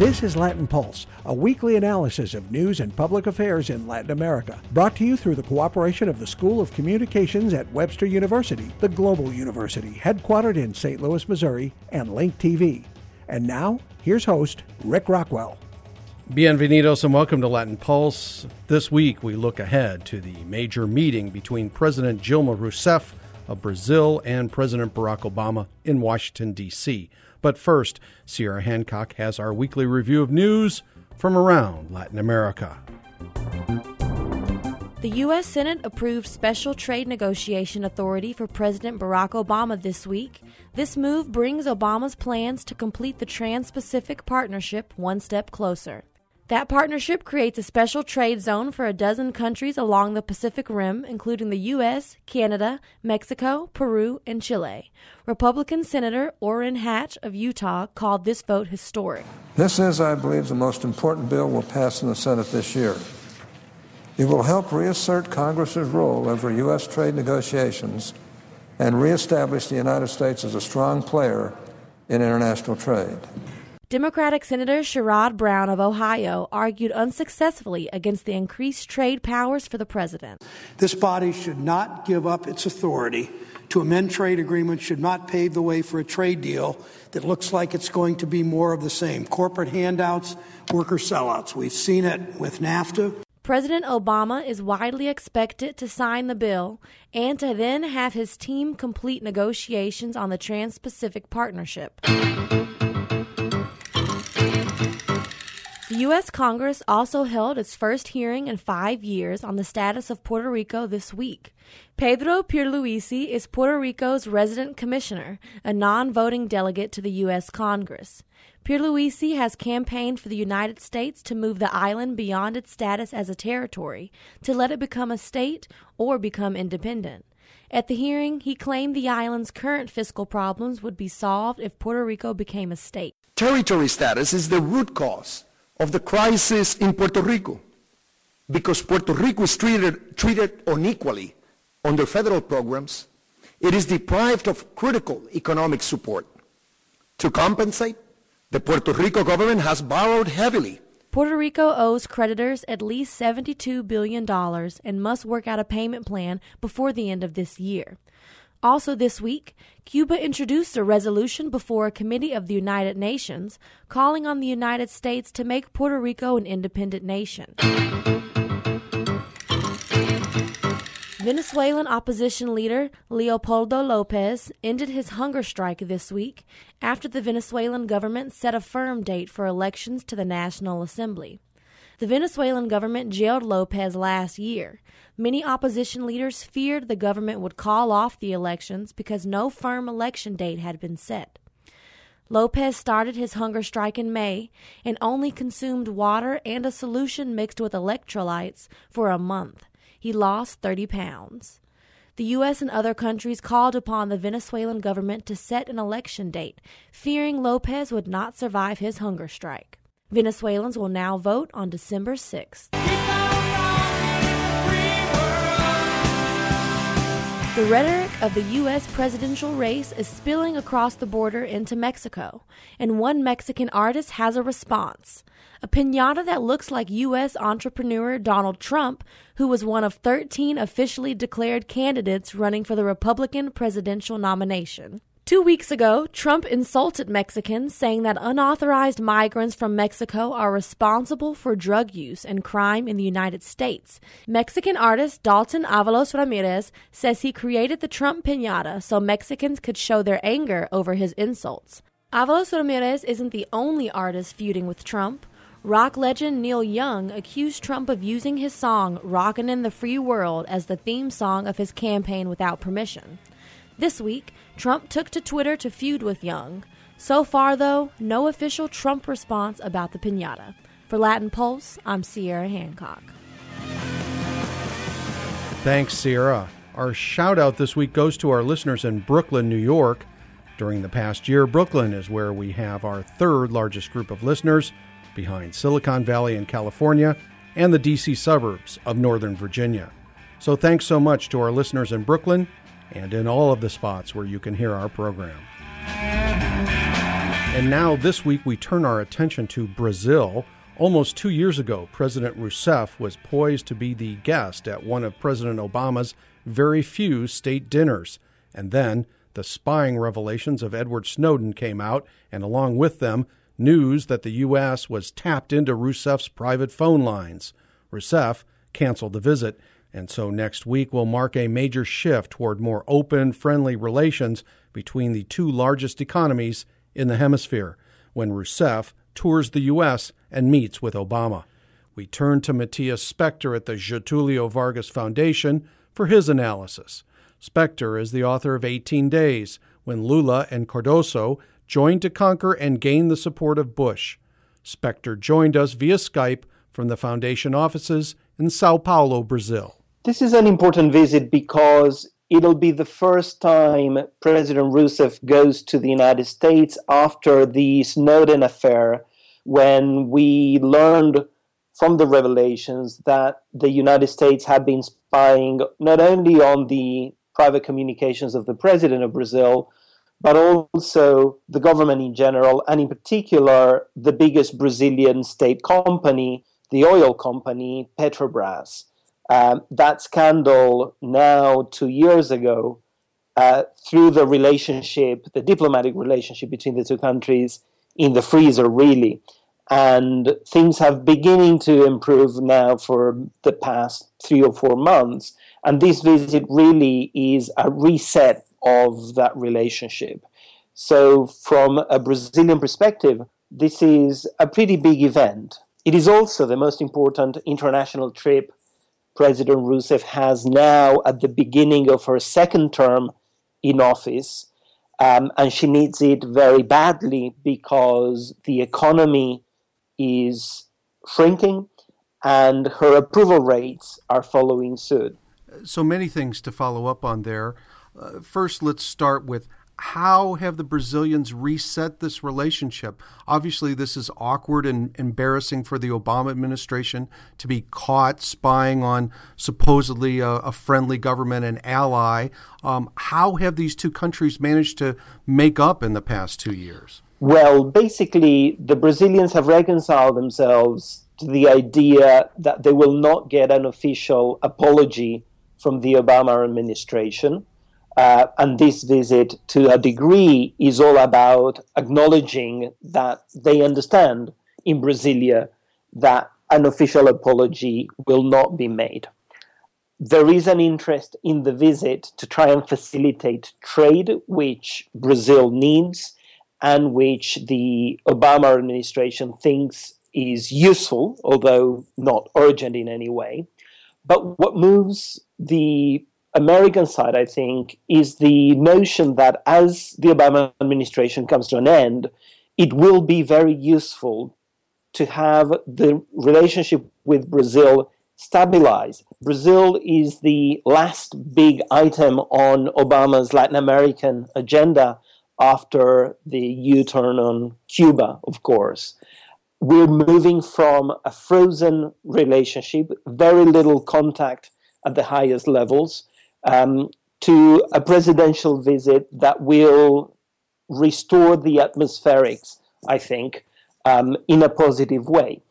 This is Latin Pulse, a weekly analysis of news and public affairs in Latin America, brought to you through the cooperation of the School of Communications at Webster University, the global university headquartered in St. Louis, Missouri, and Link TV. And now, here's host Rick Rockwell. Bienvenidos and welcome to Latin Pulse. This week we look ahead to the major meeting between President Dilma Rousseff of Brazil and President Barack Obama in Washington, D.C. But first, Sierra Hancock has our weekly review of news from around Latin America. The U.S. Senate approved special trade negotiation authority for President Barack Obama this week. This move brings Obama's plans to complete the Trans Pacific Partnership one step closer. That partnership creates a special trade zone for a dozen countries along the Pacific Rim, including the U.S., Canada, Mexico, Peru, and Chile. Republican Senator Orrin Hatch of Utah called this vote historic. This is, I believe, the most important bill we'll pass in the Senate this year. It will help reassert Congress's role over U.S. trade negotiations and reestablish the United States as a strong player in international trade. Democratic Senator Sherrod Brown of Ohio argued unsuccessfully against the increased trade powers for the president. This body should not give up its authority to amend trade agreements, should not pave the way for a trade deal that looks like it's going to be more of the same corporate handouts, worker sellouts. We've seen it with NAFTA. President Obama is widely expected to sign the bill and to then have his team complete negotiations on the Trans Pacific Partnership. The U.S. Congress also held its first hearing in five years on the status of Puerto Rico this week. Pedro Pierluisi is Puerto Rico's resident commissioner, a non voting delegate to the U.S. Congress. Pierluisi has campaigned for the United States to move the island beyond its status as a territory, to let it become a state or become independent. At the hearing, he claimed the island's current fiscal problems would be solved if Puerto Rico became a state. Territory status is the root cause of the crisis in Puerto Rico because Puerto Rico is treated, treated unequally under federal programs. It is deprived of critical economic support. To compensate, the Puerto Rico government has borrowed heavily. Puerto Rico owes creditors at least $72 billion and must work out a payment plan before the end of this year. Also, this week, Cuba introduced a resolution before a committee of the United Nations calling on the United States to make Puerto Rico an independent nation. Venezuelan opposition leader Leopoldo Lopez ended his hunger strike this week after the Venezuelan government set a firm date for elections to the National Assembly. The Venezuelan government jailed Lopez last year. Many opposition leaders feared the government would call off the elections because no firm election date had been set. Lopez started his hunger strike in May and only consumed water and a solution mixed with electrolytes for a month. He lost 30 pounds. The U.S. and other countries called upon the Venezuelan government to set an election date, fearing Lopez would not survive his hunger strike. Venezuelans will now vote on December 6th. The rhetoric of the U.S. presidential race is spilling across the border into Mexico, and one Mexican artist has a response. A pinata that looks like U.S. entrepreneur Donald Trump, who was one of 13 officially declared candidates running for the Republican presidential nomination. Two weeks ago, Trump insulted Mexicans, saying that unauthorized migrants from Mexico are responsible for drug use and crime in the United States. Mexican artist Dalton Avalos Ramirez says he created the Trump pinata so Mexicans could show their anger over his insults. Avalos Ramirez isn't the only artist feuding with Trump. Rock legend Neil Young accused Trump of using his song Rockin' in the Free World as the theme song of his campaign without permission. This week, Trump took to Twitter to feud with Young. So far, though, no official Trump response about the pinata. For Latin Pulse, I'm Sierra Hancock. Thanks, Sierra. Our shout out this week goes to our listeners in Brooklyn, New York. During the past year, Brooklyn is where we have our third largest group of listeners, behind Silicon Valley in California and the D.C. suburbs of Northern Virginia. So thanks so much to our listeners in Brooklyn and in all of the spots where you can hear our program. And now, this week, we turn our attention to Brazil. Almost two years ago, President Rousseff was poised to be the guest at one of President Obama's very few state dinners. And then the spying revelations of Edward Snowden came out, and along with them, news that the U.S. was tapped into Rousseff's private phone lines. Rousseff canceled the visit, and so next week will mark a major shift toward more open, friendly relations between the two largest economies in the hemisphere when Rousseff tours the U.S. and meets with Obama. We turn to Matias Spektor at the Getulio Vargas Foundation for his analysis. Spektor is the author of 18 Days, when Lula and Cardoso joined to conquer and gain the support of Bush. Spektor joined us via Skype from the foundation offices in Sao Paulo, Brazil. This is an important visit because it'll be the first time President Rousseff goes to the United States after the Snowden affair, when we learned from the revelations that the United States had been spying not only on the private communications of the president of Brazil, but also the government in general, and in particular, the biggest Brazilian state company, the oil company, Petrobras. Um, that scandal now, two years ago, uh, through the relationship, the diplomatic relationship between the two countries, in the freezer, really. And things have beginning to improve now for the past three or four months. And this visit really is a reset of that relationship. So, from a Brazilian perspective, this is a pretty big event. It is also the most important international trip President Rousseff has now at the beginning of her second term in office. Um, and she needs it very badly because the economy is shrinking and her approval rates are following suit. So many things to follow up on there. Uh, first, let's start with how have the Brazilians reset this relationship? Obviously, this is awkward and embarrassing for the Obama administration to be caught spying on supposedly a, a friendly government and ally. Um, how have these two countries managed to make up in the past two years? Well, basically, the Brazilians have reconciled themselves to the idea that they will not get an official apology from the Obama administration uh, and this visit, to a degree, is all about acknowledging that they understand in Brasilia that an official apology will not be made. There is an interest in the visit to try and facilitate trade, which Brazil needs and which the Obama administration thinks is useful, although not urgent in any way. But what moves the American side, I think, is the notion that as the Obama administration comes to an end, it will be very useful to have the relationship with Brazil stabilize. Brazil is the last big item on Obama's Latin American agenda after the U turn on Cuba, of course. We're moving from a frozen relationship, very little contact at the highest levels, um, to a presidential visit that will restore the atmospherics, I think, um, in a positive way.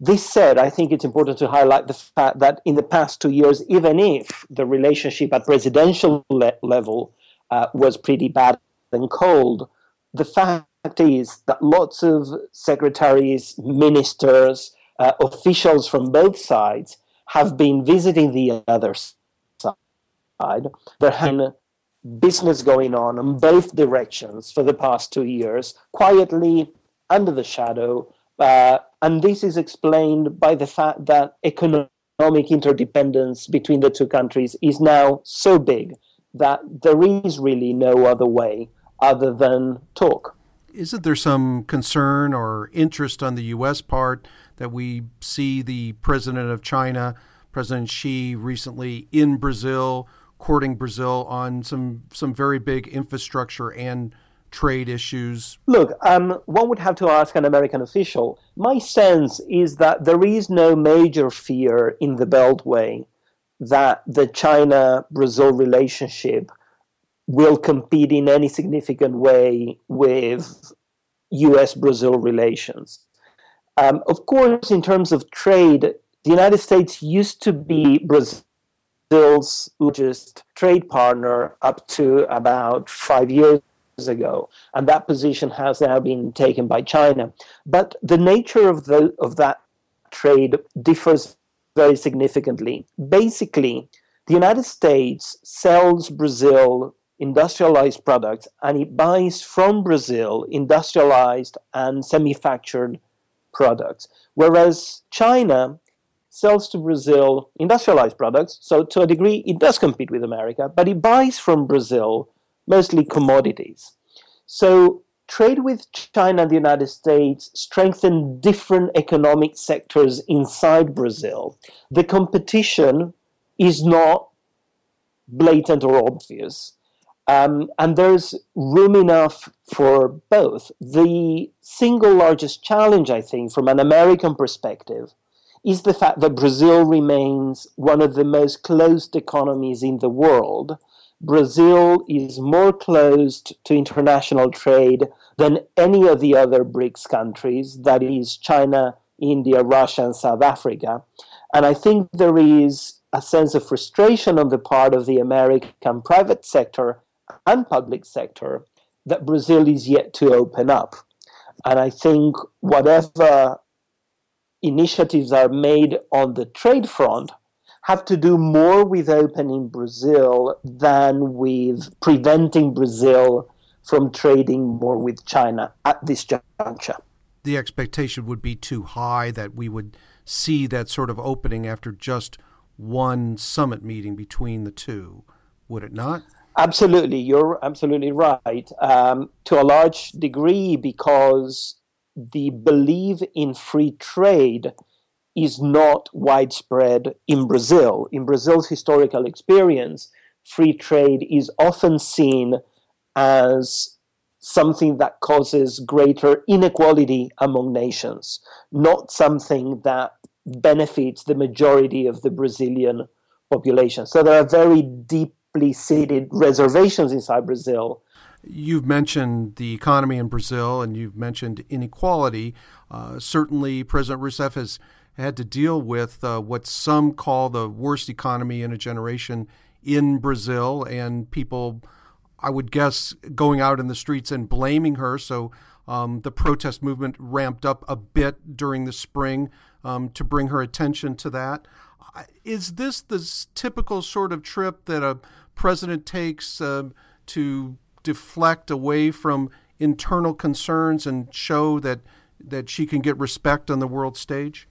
This said, I think it's important to highlight the fact that in the past two years, even if the relationship at presidential le- level uh, was pretty bad and cold, the fact is that lots of secretaries, ministers, uh, officials from both sides have been visiting the other side. There has been business going on in both directions for the past two years, quietly under the shadow. Uh, and this is explained by the fact that economic interdependence between the two countries is now so big that there is really no other way other than talk. Isn't there some concern or interest on the U.S. part that we see the president of China, President Xi, recently in Brazil? Courting Brazil on some some very big infrastructure and trade issues? Look, um, one would have to ask an American official. My sense is that there is no major fear in the Beltway that the China Brazil relationship will compete in any significant way with US Brazil relations. Um, of course, in terms of trade, the United States used to be Brazil's largest trade partner up to about five years ago, and that position has now been taken by China. But the nature of the of that trade differs very significantly. Basically, the United States sells Brazil industrialized products and it buys from Brazil industrialized and semi-factured products, whereas China sells to Brazil industrialized products. So to a degree, it does compete with America, but it buys from Brazil mostly commodities. So trade with China and the United States strengthen different economic sectors inside Brazil. The competition is not blatant or obvious. Um, and there's room enough for both. The single largest challenge, I think, from an American perspective, is the fact that Brazil remains one of the most closed economies in the world Brazil is more closed to international trade than any of the other BRICS countries, that is, China, India, Russia, and South Africa. And I think there is a sense of frustration on the part of the American private sector and public sector that Brazil is yet to open up. And I think whatever initiatives are made on the trade front have to do more with opening Brazil than with preventing Brazil from trading more with China at this juncture. The expectation would be too high that we would see that sort of opening after just one summit meeting between the two, would it not? Absolutely, you're absolutely right. Um, to a large degree, because the belief in free trade is not widespread in Brazil. In Brazil's historical experience, free trade is often seen as something that causes greater inequality among nations, not something that benefits the majority of the Brazilian population. So there are very deeply seated reservations inside Brazil. You've mentioned the economy in Brazil and you've mentioned inequality. Uh, certainly, President Rousseff has had to deal with uh, what some call the worst economy in a generation in Brazil, and people, I would guess, going out in the streets and blaming her. So um, the protest movement ramped up a bit during the spring um, to bring her attention to that. Is this the typical sort of trip that a president takes uh, to deflect away from internal concerns and show that that she can get respect on the world stage?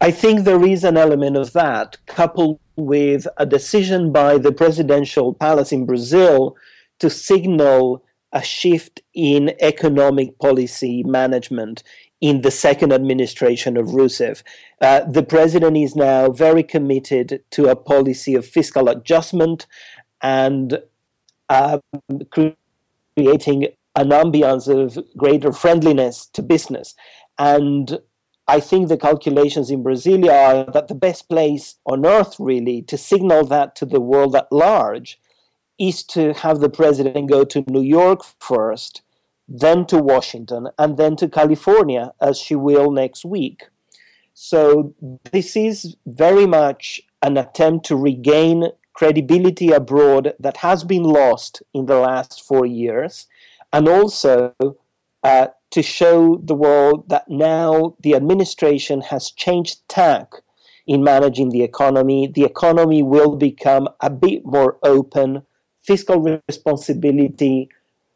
I think there is an element of that, coupled with a decision by the presidential palace in Brazil to signal a shift in economic policy management in the second administration of Rousseff. Uh, the president is now very committed to a policy of fiscal adjustment and uh, creating an ambiance of greater friendliness to business. And I think the calculations in Brasilia are that the best place on earth, really, to signal that to the world at large is to have the president go to New York first, then to Washington, and then to California, as she will next week. So, this is very much an attempt to regain credibility abroad that has been lost in the last four years, and also uh, to show the world that now the administration has changed tack in managing the economy. The economy will become a bit more open. Fiscal responsibility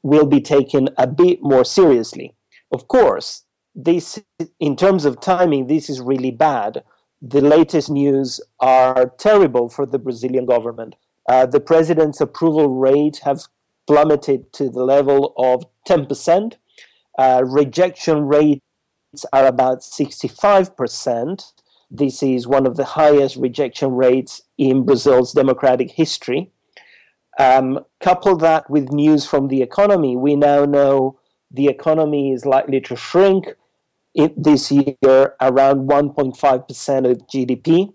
will be taken a bit more seriously. Of course, this, in terms of timing, this is really bad. The latest news are terrible for the Brazilian government. Uh, the president's approval rate has plummeted to the level of 10%. Uh, rejection rates are about 65%. This is one of the highest rejection rates in Brazil's democratic history. Um, couple that with news from the economy, we now know the economy is likely to shrink this year around 1.5% of GDP.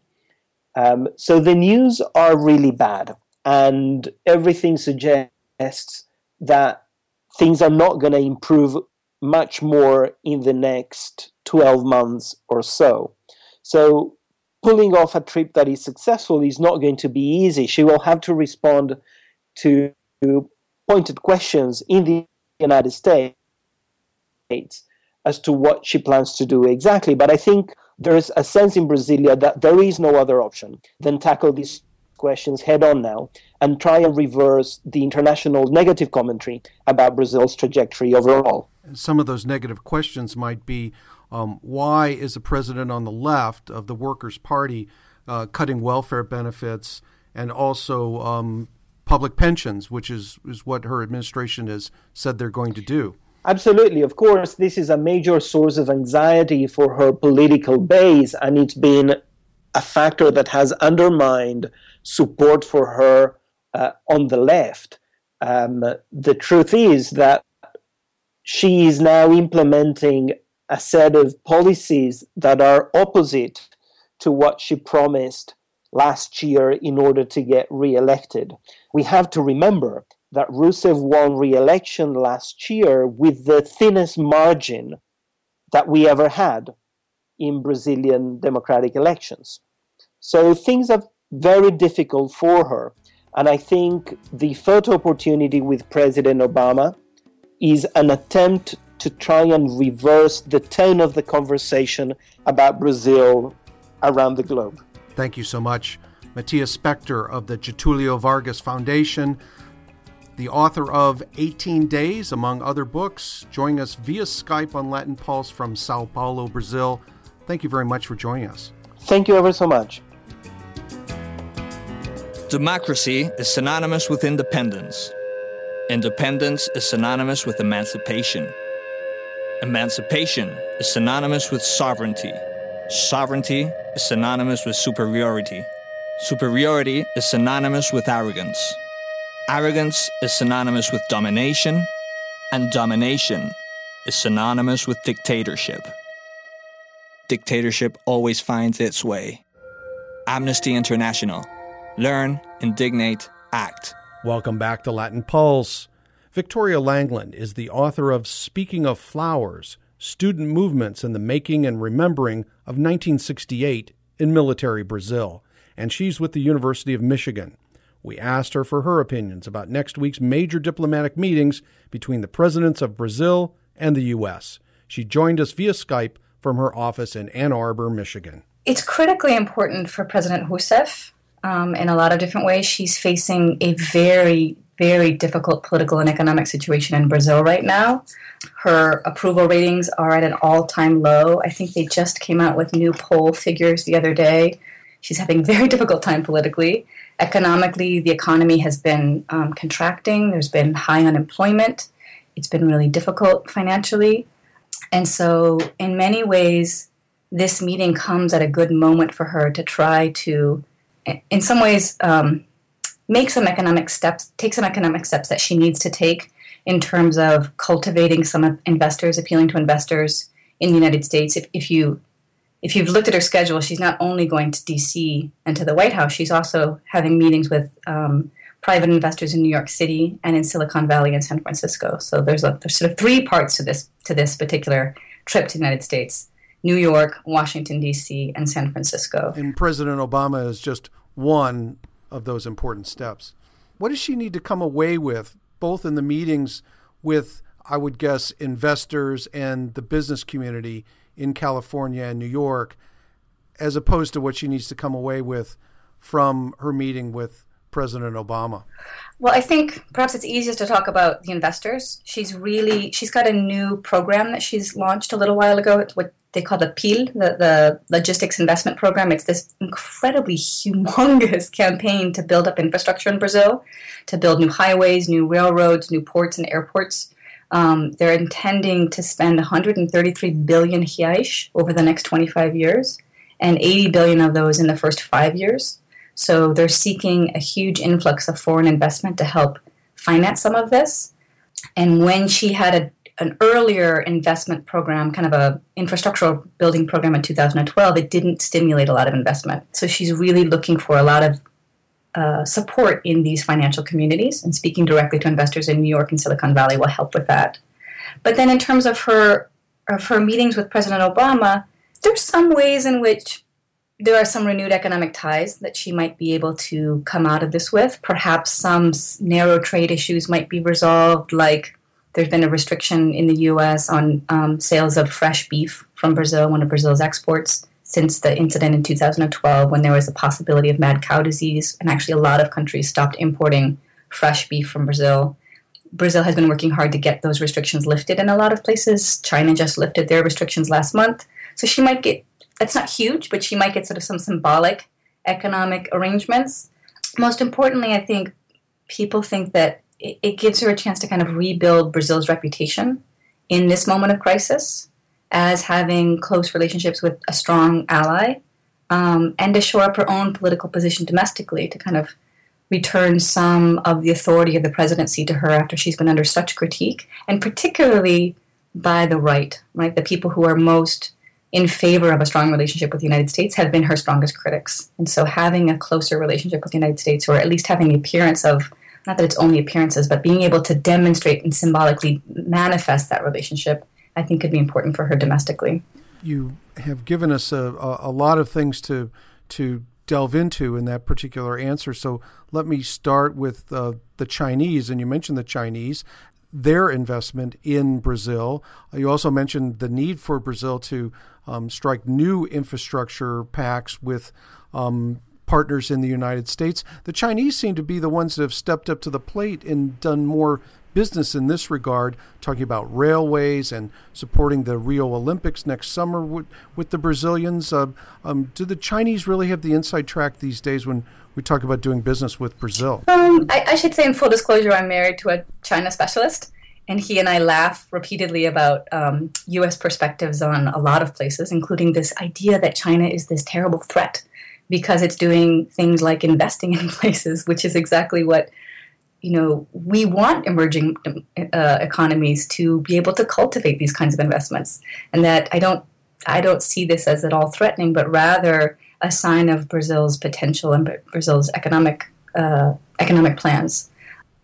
Um, so the news are really bad, and everything suggests that things are not going to improve much more in the next 12 months or so. So, pulling off a trip that is successful is not going to be easy. She will have to respond to pointed questions in the United States as to what she plans to do exactly. But I think there's a sense in Brasilia that there is no other option than tackle these questions head on now and try and reverse the international negative commentary about Brazil's trajectory overall. Some of those negative questions might be um, why is the president on the left of the Workers' Party uh, cutting welfare benefits and also um, public pensions, which is, is what her administration has said they're going to do? Absolutely. Of course, this is a major source of anxiety for her political base, and it's been a factor that has undermined support for her uh, on the left. Um, the truth is that she is now implementing a set of policies that are opposite to what she promised last year in order to get re-elected. We have to remember that Rousseff won re-election last year with the thinnest margin that we ever had in Brazilian democratic elections. So things are very difficult for her. And I think the photo opportunity with President Obama is an attempt to try and reverse the tone of the conversation about Brazil around the globe. Thank you so much. Matias Spektor of the Getulio Vargas Foundation the author of 18 Days, among other books, joining us via Skype on Latin Pulse from Sao Paulo, Brazil. Thank you very much for joining us. Thank you ever so much. Democracy is synonymous with independence. Independence is synonymous with emancipation. Emancipation is synonymous with sovereignty. Sovereignty is synonymous with superiority. Superiority is synonymous with arrogance. Arrogance is synonymous with domination, and domination is synonymous with dictatorship. Dictatorship always finds its way. Amnesty International. Learn, indignate, act. Welcome back to Latin Pulse. Victoria Langland is the author of Speaking of Flowers Student Movements in the Making and Remembering of 1968 in Military Brazil, and she's with the University of Michigan. We asked her for her opinions about next week's major diplomatic meetings between the presidents of Brazil and the U.S. She joined us via Skype from her office in Ann Arbor, Michigan. It's critically important for President Rousseff um, in a lot of different ways. She's facing a very, very difficult political and economic situation in Brazil right now. Her approval ratings are at an all time low. I think they just came out with new poll figures the other day. She's having a very difficult time politically. Economically, the economy has been um, contracting. There's been high unemployment. It's been really difficult financially. And so, in many ways, this meeting comes at a good moment for her to try to, in some ways, um, make some economic steps, take some economic steps that she needs to take in terms of cultivating some investors, appealing to investors in the United States. If, if you if you've looked at her schedule, she's not only going to DC and to the White House, she's also having meetings with um, private investors in New York City and in Silicon Valley and San Francisco. So there's a there's sort of three parts to this to this particular trip to the United States: New York, Washington D.C., and San Francisco. And President Obama is just one of those important steps. What does she need to come away with, both in the meetings with, I would guess, investors and the business community? In California and New York, as opposed to what she needs to come away with from her meeting with President Obama? Well, I think perhaps it's easiest to talk about the investors. She's really she's got a new program that she's launched a little while ago. It's what they call the PIL, the, the Logistics Investment Program. It's this incredibly humongous campaign to build up infrastructure in Brazil, to build new highways, new railroads, new ports and airports. Um, they're intending to spend 133 billion reais over the next 25 years, and 80 billion of those in the first five years. So they're seeking a huge influx of foreign investment to help finance some of this. And when she had a, an earlier investment program, kind of a infrastructural building program in 2012, it didn't stimulate a lot of investment. So she's really looking for a lot of uh, support in these financial communities, and speaking directly to investors in New York and Silicon Valley will help with that. But then in terms of her of her meetings with President Obama, there's some ways in which there are some renewed economic ties that she might be able to come out of this with. Perhaps some narrow trade issues might be resolved, like there's been a restriction in the U.S. on um, sales of fresh beef from Brazil, one of Brazil's exports, since the incident in 2012 when there was a possibility of mad cow disease. And actually, a lot of countries stopped importing fresh beef from Brazil. Brazil has been working hard to get those restrictions lifted in a lot of places. China just lifted their restrictions last month. So she might get, that's not huge, but she might get sort of some symbolic economic arrangements. Most importantly, I think people think that it, gives her a chance to kind of rebuild Brazil's reputation in this moment of crisis as having close relationships with a strong ally um, and to shore up her own political position domestically to kind of return some of the authority of the presidency to her after she's been under such critique, and particularly by the right, right? The people who are most in favor of a strong relationship with the United States have been her strongest critics. And so having a closer relationship with the United States, or at least having the appearance of, not that it's only appearances, but being able to demonstrate and symbolically manifest that relationship, I think could be important for her domestically. You have given us a, a, lot of things to to delve into in that particular answer. So let me start with uh, the Chinese, and you mentioned the Chinese, their investment in Brazil. Uh, you also mentioned the need for Brazil to um, strike new infrastructure pacts with um, partners in the United States. The Chinese seem to be the ones that have stepped up to the plate and done more business in this regard, talking about railways and supporting the Rio Olympics next summer with, with the Brazilians. Uh, um, do the Chinese really have the inside track these days when we talk about doing business with Brazil? Um, I, I, should say, in full disclosure, I'm married to a China specialist, and he and I laugh repeatedly about um, U.S. perspectives on a lot of places, including this idea that China is this terrible threat because it's doing things like investing in places, which is exactly what you know, we want emerging uh, economies to be able to cultivate these kinds of investments, and that I don't, I don't see this as at all threatening, but rather a sign of Brazil's potential and Brazil's economic uh, economic plans.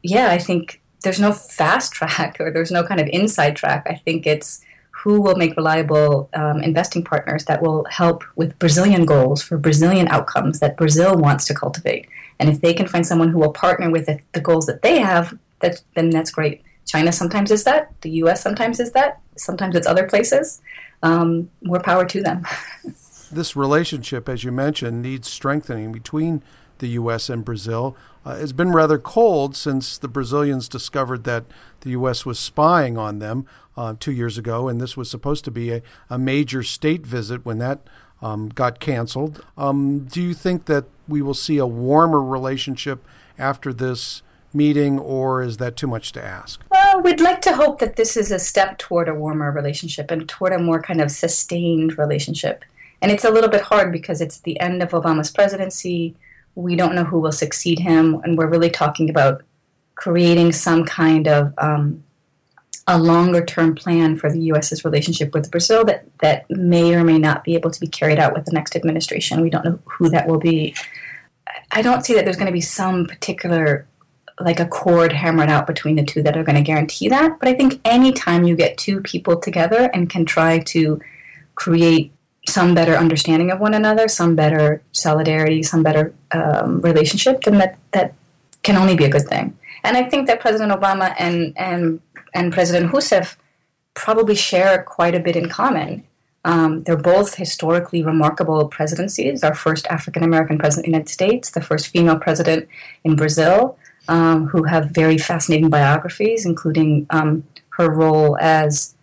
Yeah, I think there's no fast track or there's no kind of inside track. I think it's who will make reliable um, investing partners that will help with Brazilian goals for Brazilian outcomes that Brazil wants to cultivate. And if they can find someone who will partner with the, the goals that they have, that's, then that's great. China sometimes is that. The U.S. sometimes is that. Sometimes it's other places. Um, more power to them. this relationship, as you mentioned, needs strengthening between the U.S. and Brazil. Uh, has been rather cold since the Brazilians discovered that the U.S. was spying on them uh, two years ago, and this was supposed to be a, a major state visit when that um, got canceled. Um, do you think that we will see a warmer relationship after this meeting, or is that too much to ask? Well, we'd like to hope that this is a step toward a warmer relationship and toward a more kind of sustained relationship. And it's a little bit hard because it's the end of Obama's presidency. We don't know who will succeed him, and we're really talking about creating some kind of um, a longer term plan for the U.S.'s relationship with Brazil that, that may or may not be able to be carried out with the next administration. We don't know who that will be. I don't see that there's going to be some particular like a cord hammered out between the two that are going to guarantee that. But I think anytime you get two people together and can try to create some better understanding of one another, some better solidarity, some better um, relationship, then that, that can only be a good thing. And I think that President Obama and, and and President Rousseff probably share quite a bit in common. Um, they're both historically remarkable presidencies. Our first African American president in the United States, the first female president in Brazil, um, who have very fascinating biographies, including um, her role as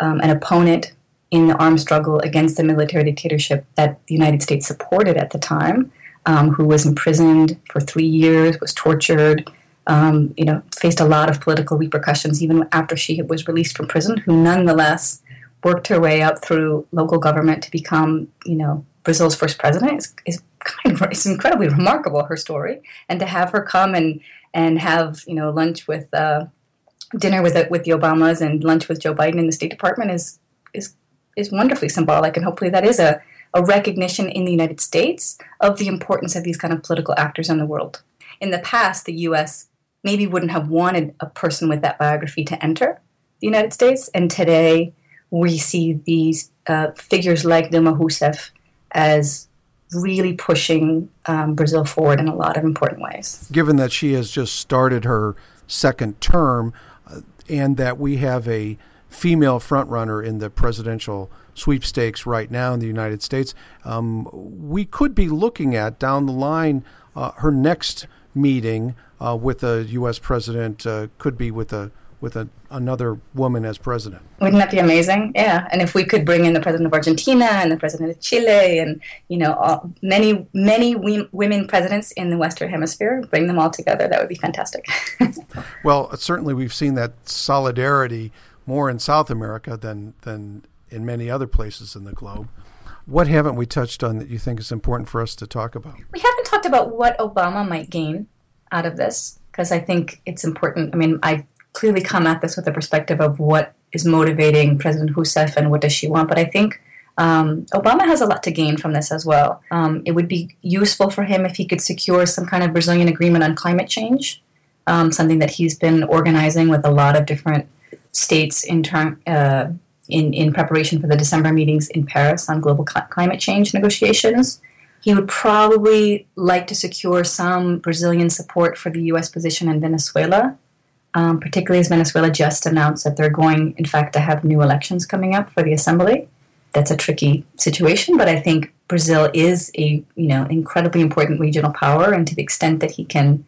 um, an opponent in the armed struggle against the military dictatorship that the United States supported at the time, um, who was imprisoned for three years, was tortured, um, you know, faced a lot of political repercussions even after she was released from prison, who nonetheless worked her way up through local government to become, you know, Brazil's first president is, kind of it's incredibly remarkable her story, and to have her come and and have you know lunch with uh, dinner with with the Obamas and lunch with Joe Biden in the State Department is is is wonderfully symbolic, and hopefully that is a a recognition in the United States of the importance of these kind of political actors in the world. In the past, the U.S maybe wouldn't have wanted a person with that biography to enter. the United States. And today we see these uh, figures like Dilma Rousseff as really pushing um, Brazil forward in a lot of important ways. Given that she has just started her second term uh, and that we have a female frontrunner in the presidential sweepstakes right now in the United States, um, we could be looking at down the line uh, her next meeting uh, with a U.S. president uh, could be with a with a, another woman as president. Wouldn't that be amazing? Yeah, and if we could bring in the president of Argentina and the president of Chile and you know all, many many we, women presidents in the Western Hemisphere, bring them all together, that would be fantastic. well, certainly we've seen that solidarity more in South America than than in many other places in the globe. What haven't we touched on that you think is important for us to talk about? We haven't talked about what Obama might gain out of this because I think it's important. I mean, I clearly come at this with the perspective of what is motivating President Rousseff and what does she want. But I think um, Obama has a lot to gain from this as well. Um, it would be useful for him if he could secure some kind of Brazilian agreement on climate change, um, something that he's been organizing with a lot of different states in, term, uh, in, in preparation for the December meetings in Paris on global cl- climate change negotiations. He would probably like to secure some Brazilian support for the U.S. position in Venezuela um, particularly as Venezuela just announced that they're going, in fact, to have new elections coming up for the assembly. That's a tricky situation, but I think Brazil is a you know incredibly important regional power, and to the extent that he can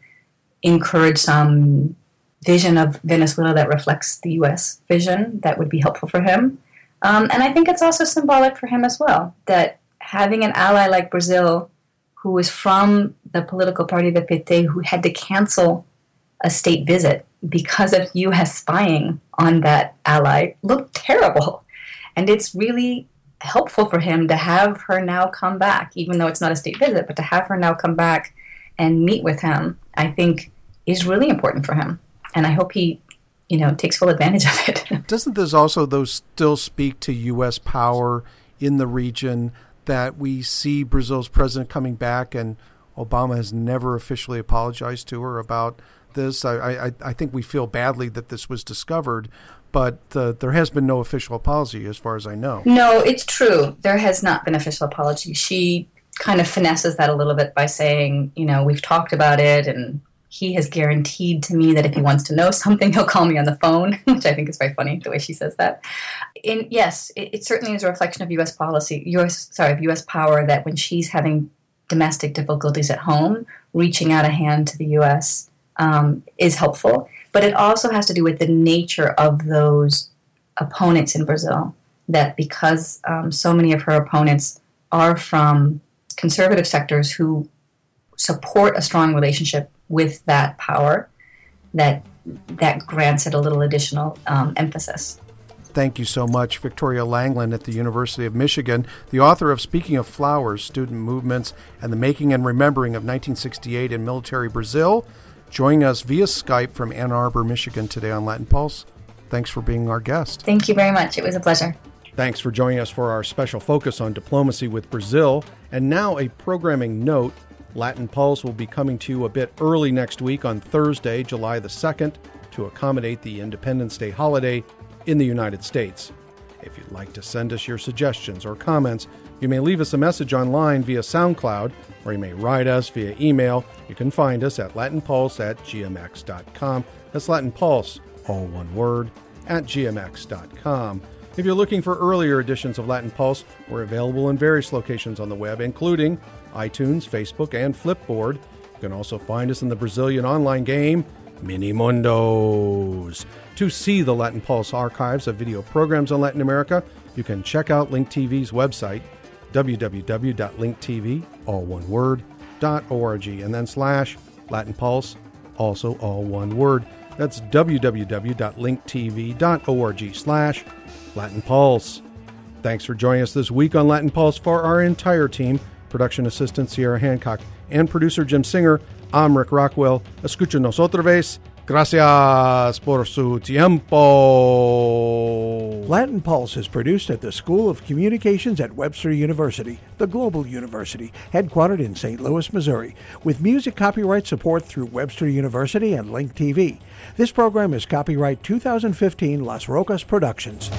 encourage some vision of Venezuela that reflects the U.S. vision, that would be helpful for him. Um, and I think it's also symbolic for him as well that having an ally like Brazil, who was from the political party, the PT, who had to cancel a state visit because of U.S. spying on that ally looked terrible. And it's really helpful for him to have her now come back, even though it's not a state visit, but to have her now come back and meet with him, I think is really important for him. And I hope he, you know, takes full advantage of it. Doesn't this also, though, still speak to U.S. power in the region that we see Brazil's president coming back and Obama has never officially apologized to her about this. I, I, I think we feel badly that this was discovered, but uh, there has been no official apology as far as I know. No, it's true. There has not been official apology. She kind of finesses that a little bit by saying, you know, we've talked about it and he has guaranteed to me that if he wants to know something, he'll call me on the phone, which I think is very funny the way she says that. In yes, it, it certainly is a reflection of U.S. policy, U.S. sorry, of U.S. power that when she's having domestic difficulties at home, reaching out a hand to the U.S um, is helpful, but it also has to do with the nature of those opponents in Brazil. That because um, so many of her opponents are from conservative sectors who support a strong relationship with that power, that that grants it a little additional um, emphasis. Thank you so much, Victoria Langland at the University of Michigan, the author of Speaking of Flowers Student Movements and the Making and Remembering of 1968 in Military Brazil joining us via Skype from Ann Arbor, Michigan today on Latin Pulse. Thanks for being our guest. Thank you very much. It was a pleasure. Thanks for joining us for our special focus on diplomacy with Brazil. And now, a programming note Latin Pulse will be coming to you a bit early next week on Thursday, July the 2nd, to accommodate the Independence Day holiday in the United States. If you'd like to send us your suggestions or comments, you may leave us a message online via SoundCloud, or you may write us via email. You can find us at latinpulse at gmx.com. That's Latin Pulse, all one word, at gmx.com. If you're looking for earlier editions of Latin Pulse, we're available in various locations on the web, including iTunes, Facebook, and Flipboard. You can also find us in the Brazilian online game, Mini Mundos. To see the Latin Pulse archives of video programs on Latin America, you can check out Link TV's website, www.linktv, all one word, .org, and then slash Latin Pulse, also all one word. That's www.linktv.org slash Latin Pulse. Thanks for joining us this week on Latin Pulse for our entire team, production assistant Sierra Hancock, and producer Jim Singer. I'm Rick Rockwell. Escucha otra vez Gracias por su tiempo. Latin Pulse is produced at the School of Communications at Webster University, the global university, headquartered in St. Louis, Missouri, with music copyright support through Webster University and Link TV. This program is copyright 2015 Las Rocas Productions.